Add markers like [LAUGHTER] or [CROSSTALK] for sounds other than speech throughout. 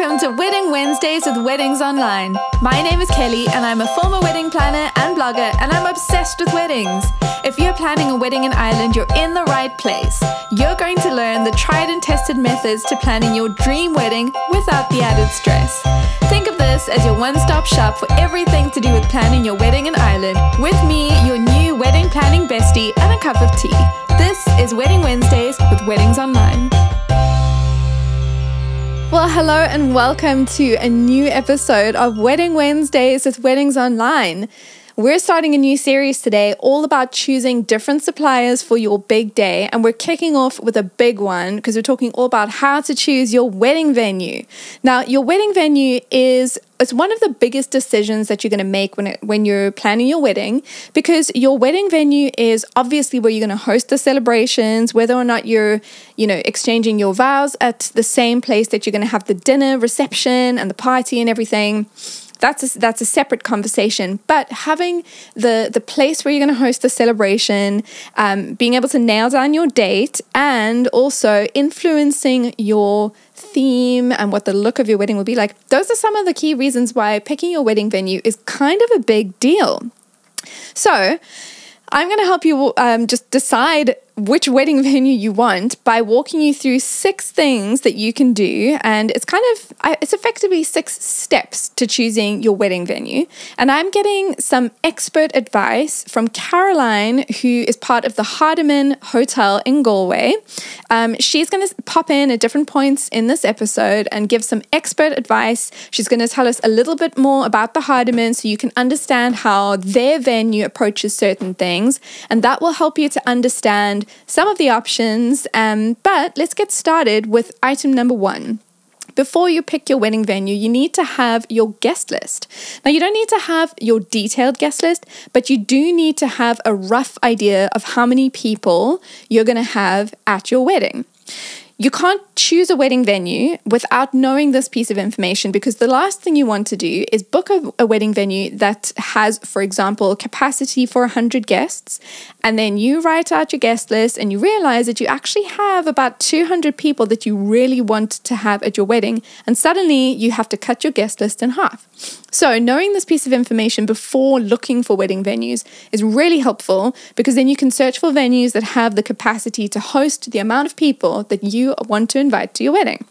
Welcome to Wedding Wednesdays with Weddings Online. My name is Kelly, and I'm a former wedding planner and blogger, and I'm obsessed with weddings. If you're planning a wedding in Ireland, you're in the right place. You're going to learn the tried and tested methods to planning your dream wedding without the added stress. Think of this as your one stop shop for everything to do with planning your wedding in Ireland. With me, your new wedding planning bestie, and a cup of tea. This is Wedding Wednesdays with Weddings Online. Hello and welcome to a new episode of Wedding Wednesdays with Weddings Online. We're starting a new series today all about choosing different suppliers for your big day. And we're kicking off with a big one because we're talking all about how to choose your wedding venue. Now, your wedding venue is it's one of the biggest decisions that you're going to make when it, when you're planning your wedding because your wedding venue is obviously where you're going to host the celebrations whether or not you're you know exchanging your vows at the same place that you're going to have the dinner reception and the party and everything that's a, that's a separate conversation. But having the the place where you're going to host the celebration, um, being able to nail down your date, and also influencing your theme and what the look of your wedding will be like. Those are some of the key reasons why picking your wedding venue is kind of a big deal. So. I'm going to help you um, just decide which wedding [LAUGHS] venue you want by walking you through six things that you can do. And it's kind of it's effectively six steps to choosing your wedding venue. And i'm getting some expert advice from caroline who is part of the hardiman hotel in galway. Um, she's going to pop in at different points in this episode and give some expert advice. She's going to tell us a little bit more about the hardiman so you can understand how their venue approaches certain things. And that will help you to understand some of the options. Um, but let's get started with item number one. Before you pick your wedding venue, you need to have your guest list. Now, you don't need to have your detailed guest list, but you do need to have a rough idea of how many people you're going to have at your wedding. You can't choose a wedding venue without knowing this piece of information because the last thing you want to do is book a, a, wedding venue that has, for example, capacity for 100 guests. And then you write out your guest list and you realize that you actually have about 200 people that you really want to have at your wedding. And suddenly you have to cut your guest list in half. So, knowing this piece of information before looking for wedding venues is really helpful because then you can search for venues that have the capacity to host the amount of people that you want to invite to your wedding.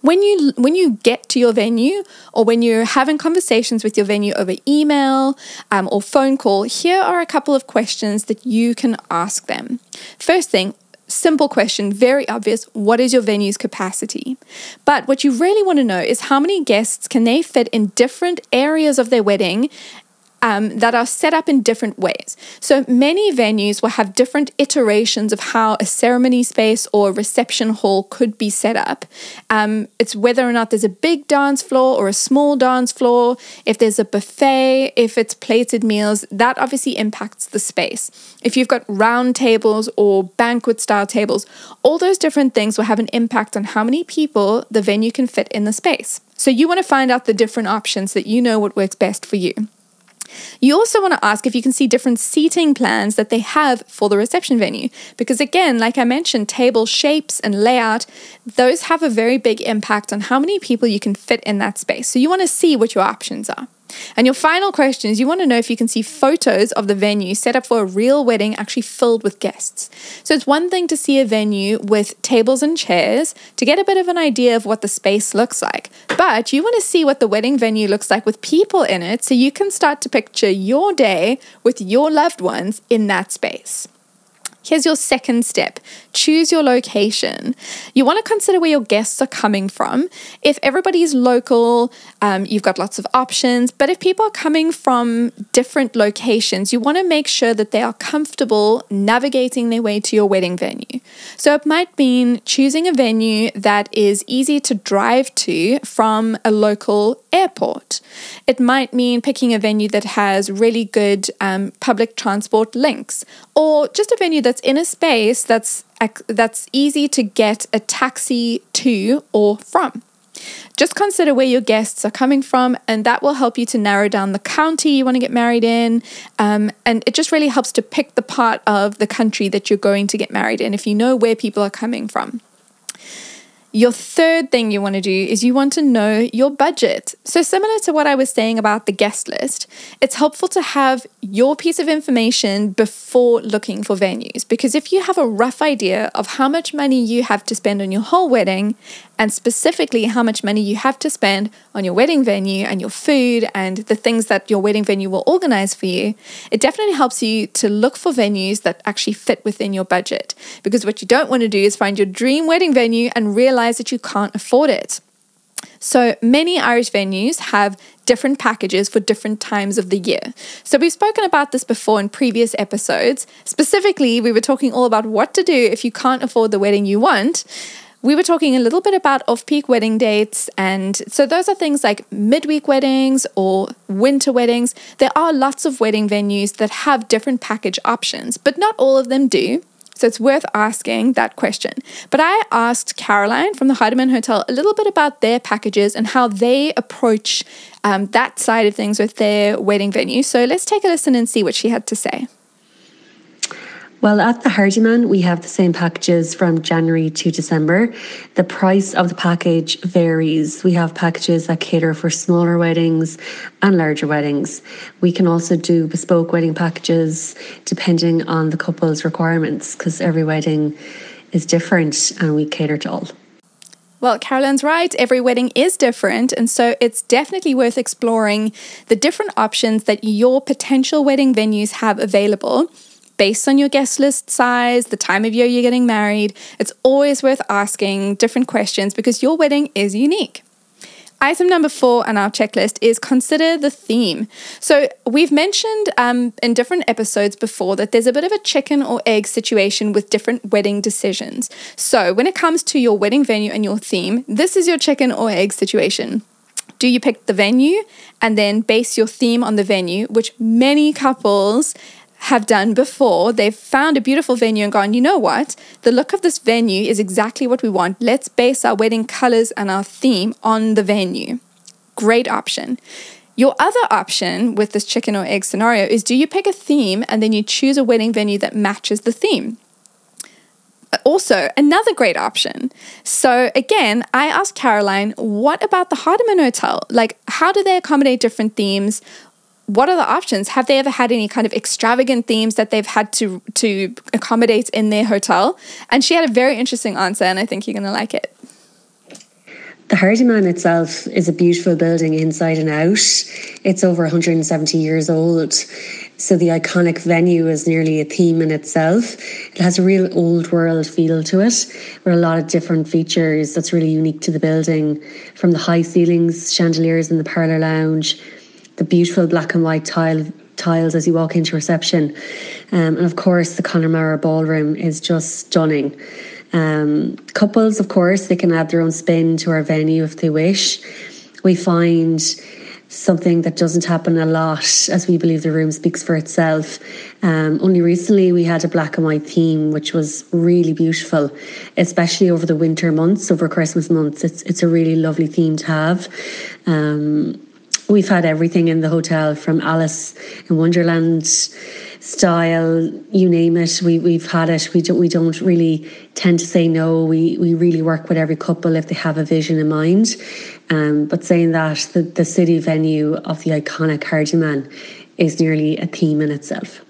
When you when you get to your venue or when you're having conversations with your venue over email um, or phone call, here are a couple of questions that you can ask them. First thing, simple question, very obvious. What is your venue's capacity? But what you really want to know is how many guests can they fit in different areas of their wedding um, that are set up in different ways. So many venues will have different iterations of how a ceremony space or reception hall could be set up. Um, it's whether or not there's a big dance floor or a small dance floor, if there's a buffet, if it's plated meals, that obviously impacts the space. If you've got round tables or banquet style tables, all those different things will have an impact on how many people the venue can fit in the space. So you want to find out the different options that you know what works best for you. You also want to ask if you can see different seating plans that they have for the reception venue. Because again, like I mentioned, table shapes and layout, those have a very big impact on how many people you can fit in that space. So you want to see what your options are. And your final question is you want to know if you can see photos of the venue set up for a real wedding actually filled with guests. So it's one thing to see a venue with tables and chairs to get a bit of an idea of what the space looks like, but you want to see what the wedding venue looks like with people in it so you can start to picture your day with your loved ones in that space. Here's your second step choose your location. You want to consider where your guests are coming from. If everybody's local, um, you've got lots of options. But if people are coming from different locations, you want to make sure that they are comfortable navigating their way to your wedding venue. So it might mean choosing a venue that is easy to drive to from a local airport. It might mean picking a venue that has really good um, public transport links or just a venue that's in a space that's that's easy to get a taxi to or from. Just consider where your guests are coming from, and that will help you to narrow down the county you want to get married in. Um, and it just really helps to pick the part of the country that you're going to get married in if you know where people are coming from. Your third thing you want to do is you want to know your budget. So, similar to what I was saying about the guest list, it's helpful to have your piece of information before looking for venues. Because if you have a rough idea of how much money you have to spend on your whole wedding, and specifically how much money you have to spend on your wedding venue and your food and the things that your wedding venue will organize for you, it definitely helps you to look for venues that actually fit within your budget. Because what you don't want to do is find your dream wedding venue and realize that you can't afford it. So many Irish venues have different packages for different times of the year. So we've spoken about this before in previous episodes. Specifically, we were talking all about what to do if you can't afford the wedding you want. We were talking a little bit about off peak wedding dates. And so those are things like midweek weddings or winter weddings. There are lots of wedding venues that have different package options, but not all of them do. So it's worth asking that question. But I asked Caroline from the Hardiman Hotel a little bit about their packages and how they approach um, that side of things with their wedding venue. So let's take a listen and see what she had to say. Well, at the Hardiman, we have the same packages from January to December. The price of the package varies. We have packages that cater for smaller weddings and larger weddings. We can also do bespoke wedding packages depending on the couple's requirements because every wedding is different and we cater to all. Well, Caroline's right. Every wedding is different. And so it's definitely worth exploring the different options that your potential wedding venues have available based on your guest list size, the time of year you're getting married. It's always worth asking different questions because your wedding is unique. Item number four on our checklist is consider the theme. So, we've mentioned um, in different episodes before that there's a bit of a chicken or egg situation with different wedding decisions. So, when it comes to your wedding venue and your theme, this is your chicken or egg situation. Do you pick the venue and then base your theme on the venue, which many couples have done before. They've found a beautiful venue and gone, you know what? The look of this venue is exactly what we want. Let's base our wedding colors and our theme on the venue. Great option. Your other option with this chicken or egg scenario is do you pick a theme and then you choose a wedding venue that matches the theme? Also, another great option. So, again, I asked Caroline, what about the Hardiman Hotel? Like, how do they accommodate different themes? What are the options? Have they ever had any kind of extravagant themes that they've had to to accommodate in their hotel? And she had a very interesting answer, and I think you're going to like it. The Hardiman itself is a beautiful building inside and out. It's over 170 years old. So the iconic venue is nearly a theme in itself. It has a real old world feel to it, with a lot of different features that's really unique to the building, from the high ceilings, chandeliers in the parlour lounge, the beautiful black and white tile tiles as you walk into reception. Um, and of course, the Connemara ballroom is just stunning. Um, couples, of course, they can add their own spin to our venue if they wish. We find something that doesn't happen a lot, as we believe the room speaks for itself. Um, only recently, we had a black and white theme, which was really beautiful, especially over the winter months, over Christmas months. It's it's a really lovely theme to have. Um, we've had everything in the hotel from Alice in Wonderland style, you name it. We we've had it. We don't we don't really tend to say no. We we really work with every couple if they have a vision in mind. Um, but saying that the, the city venue of the iconic Hardiman is nearly a theme in itself.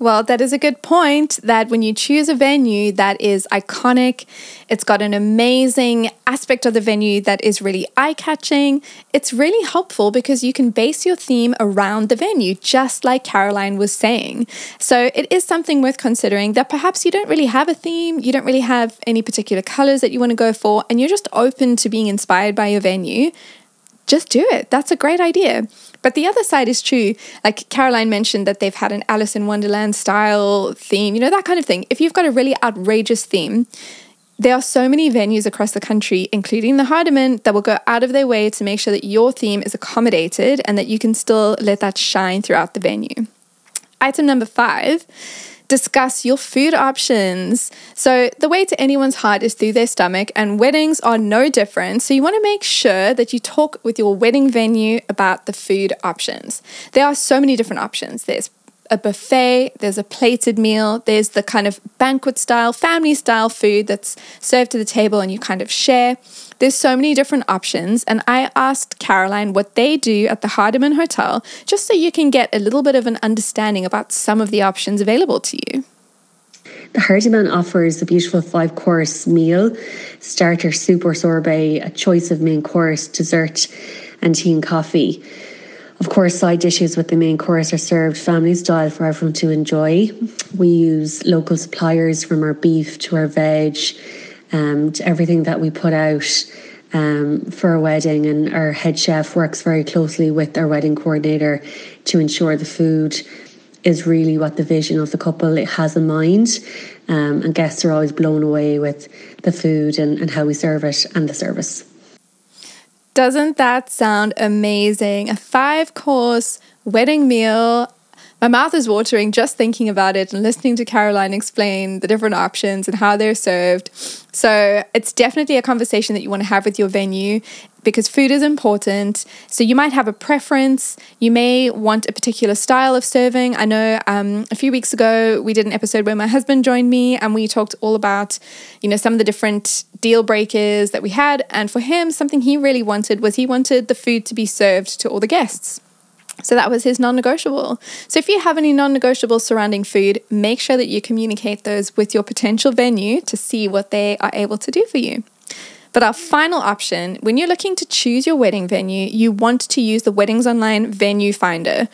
Well, that is a good point that when you choose a venue that is iconic, it's got an amazing aspect of the venue that is really eye catching, it's really helpful because you can base your theme around the venue, just like Caroline was saying. So it is something worth considering that perhaps you don't really have a theme, you don't really have any particular colors that you want to go for, and you're just open to being inspired by your venue. Just do it. That's a great idea. But the other side is true. Like Caroline mentioned that they've had an Alice in Wonderland style theme, you know, that kind of thing. If you've got a really outrageous theme, there are so many venues across the country, including the Hardiman, that will go out of their way to make sure that your theme is accommodated and that you can still let that shine throughout the venue. Item number five discuss your food options. So, the way to anyone's heart is through their stomach, and weddings are no different. So, you want to make sure that you talk with your wedding venue about the food options. There are so many different options. There's a buffet, there's a plated meal, there's the kind of banquet style, family style food that's served to the table and you kind of share. There's so many different options, and I asked Caroline what they do at the Hardiman Hotel just so you can get a little bit of an understanding about some of the options available to you. The Hardiman offers a beautiful five course meal starter, soup, or sorbet, a choice of main course, dessert, and tea and coffee. Of course, side dishes with the main course are served family style for everyone to enjoy. We use local suppliers from our beef to our veg um, to everything that we put out um, for a wedding. And our head chef works very closely with our wedding coordinator to ensure the food is really what the vision of the couple it has in mind. Um, and guests are always blown away with the food and, and how we serve it and the service. Doesn't that sound amazing? A five course wedding meal. My mouth is watering just thinking about it and listening to Caroline explain the different options and how they're served. So, it's definitely a conversation that you want to have with your venue because food is important. So you might have a preference. You may want a particular style of serving. I know um, a few weeks ago we did an episode where my husband joined me and we talked all about, you know, some of the different deal breakers that we had. And for him, something he really wanted was he wanted the food to be served to all the guests. So that was his non negotiable. So if you have any non negotiables surrounding food, make sure that you communicate those with your potential venue to see what they are able to do for you. But our final option, when you're looking to choose your wedding venue, you want to use the Weddings Online Venue Finder.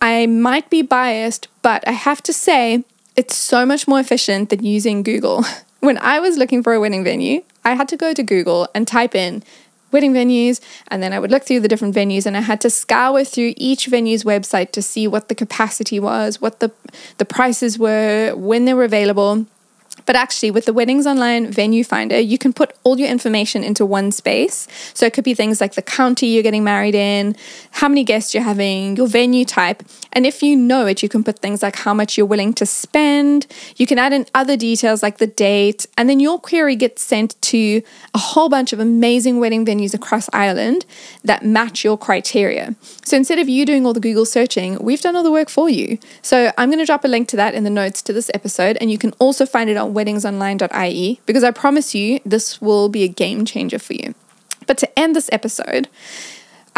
I might be biased, but I have to say it's so much more efficient than using Google. [LAUGHS] When I was looking for a wedding venue, I had to go to Google and type in wedding venues and then I would look through the different venues and I had to scour through each venue's website to see what the capacity was, what the the prices were, when they were available. But actually, with the Weddings Online Venue Finder, you can put all your information into one space. So it could be things like the county you're getting married in, how many guests you're having, your venue type. And if you know it, you can put things like how much you're willing to spend. You can add in other details like the date. And then your query gets sent to a whole bunch of amazing wedding venues across Ireland that match your criteria. So instead of you doing all the Google searching, we've done all the work for you. So I'm going to drop a link to that in the notes to this episode. And you can also find it on weddingsonline.ie because I promise you this will be a game changer for you. But to end this episode,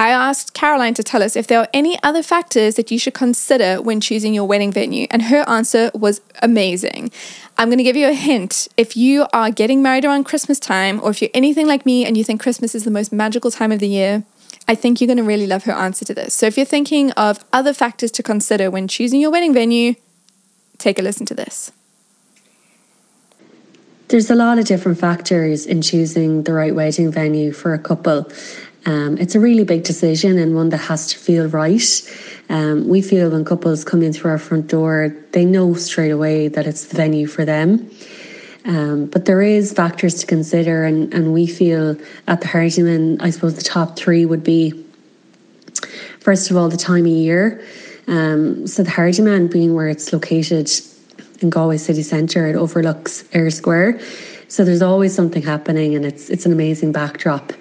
I asked Caroline to tell us if there are any other factors that you should consider when choosing your wedding venue, and her answer was amazing. I'm going to give you a hint. If you are getting married around Christmas time, or if you're anything like me and you think Christmas is the most magical time of the year, I think you're going to really love her answer to this. So if you're thinking of other factors to consider when choosing your wedding venue, take a listen to this. There's a lot of different factors in choosing the right wedding venue for a couple. Um, it's a really big decision and one that has to feel right. Um, we feel when couples come in through our front door, they know straight away that it's the venue for them. Um, but there is factors to consider, and, and we feel at the Hardiman, I suppose the top three would be first of all the time of year. Um, so the Hardiman being where it's located in Galway city centre. It overlooks Eyre Square. So there's always something happening and it's it's an amazing backdrop.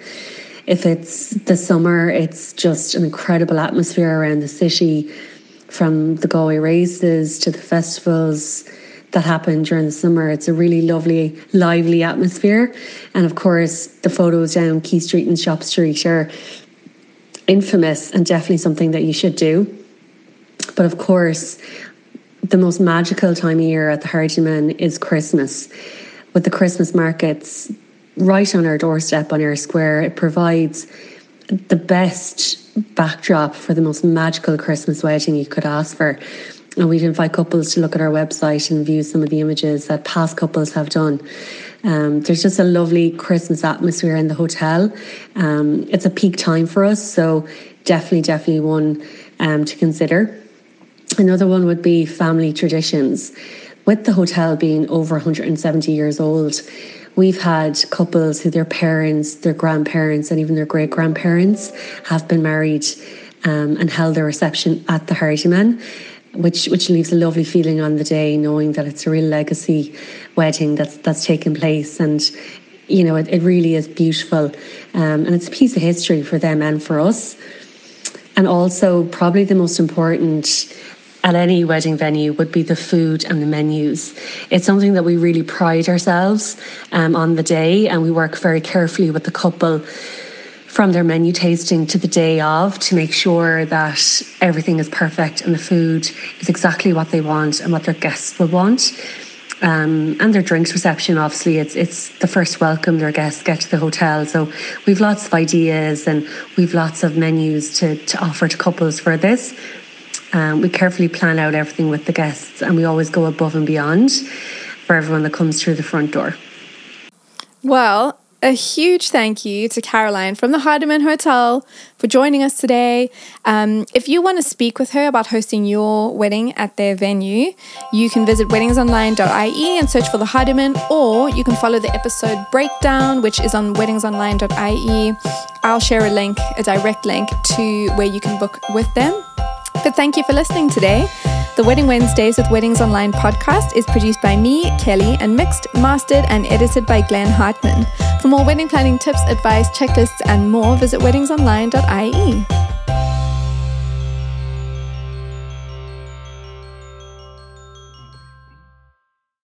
If it's the summer, it's just an incredible atmosphere around the city from the Galway races to the festivals that happen during the summer. It's a really lovely, lively atmosphere. And of course, the photos down Quay Street and Shop Street are infamous and definitely something that you should do. But of course, the most magical time of year at the Hardiman is Christmas. With the Christmas markets right on our doorstep on Eyre Square, it provides the best backdrop for the most magical Christmas wedding you could ask for. And we'd invite couples to look at our website and view some of the images that past couples have done. Um, there's just a lovely Christmas atmosphere in the hotel. Um, it's a peak time for us, so definitely, definitely one um, to consider. Another one would be family traditions. With the hotel being over 170 years old, we've had couples who their parents, their grandparents, and even their great grandparents have been married um, and held their reception at the Hardiman. Which, which leaves a lovely feeling on the day, knowing that it's a real legacy wedding that's that's taken place, and you know it, it really is beautiful, um, and it's a piece of history for them and for us. And also, probably the most important at any wedding venue would be the food and the menus. It's something that we really pride ourselves um, on the day, and we work very carefully with the couple from their menu tasting to the day of to make sure that everything is perfect and the food is exactly what they want and what their guests will want. Um, and their drinks reception, obviously, it's it's the first welcome their guests get to the hotel. So we've lots of ideas and we've lots of menus to, to offer to couples for this. Um, we carefully plan out everything with the guests and we always go above and beyond for everyone that comes through the front door. Well, a huge thank you to Caroline from the Hardiman Hotel for joining us today. Um, if you want to speak with her about hosting your wedding at their venue, you can visit weddingsonline.ie and search for the Hardiman, or you can follow the episode breakdown, which is on weddingsonline.ie. I'll share a link, a direct link to where you can book with them. But thank you for listening today. The Wedding Wednesdays with Weddings Online podcast is produced by me, Kelly, and mixed, mastered, and edited by Glenn Hartman. For more wedding planning tips, advice, checklists, and more, visit weddingsonline.ie.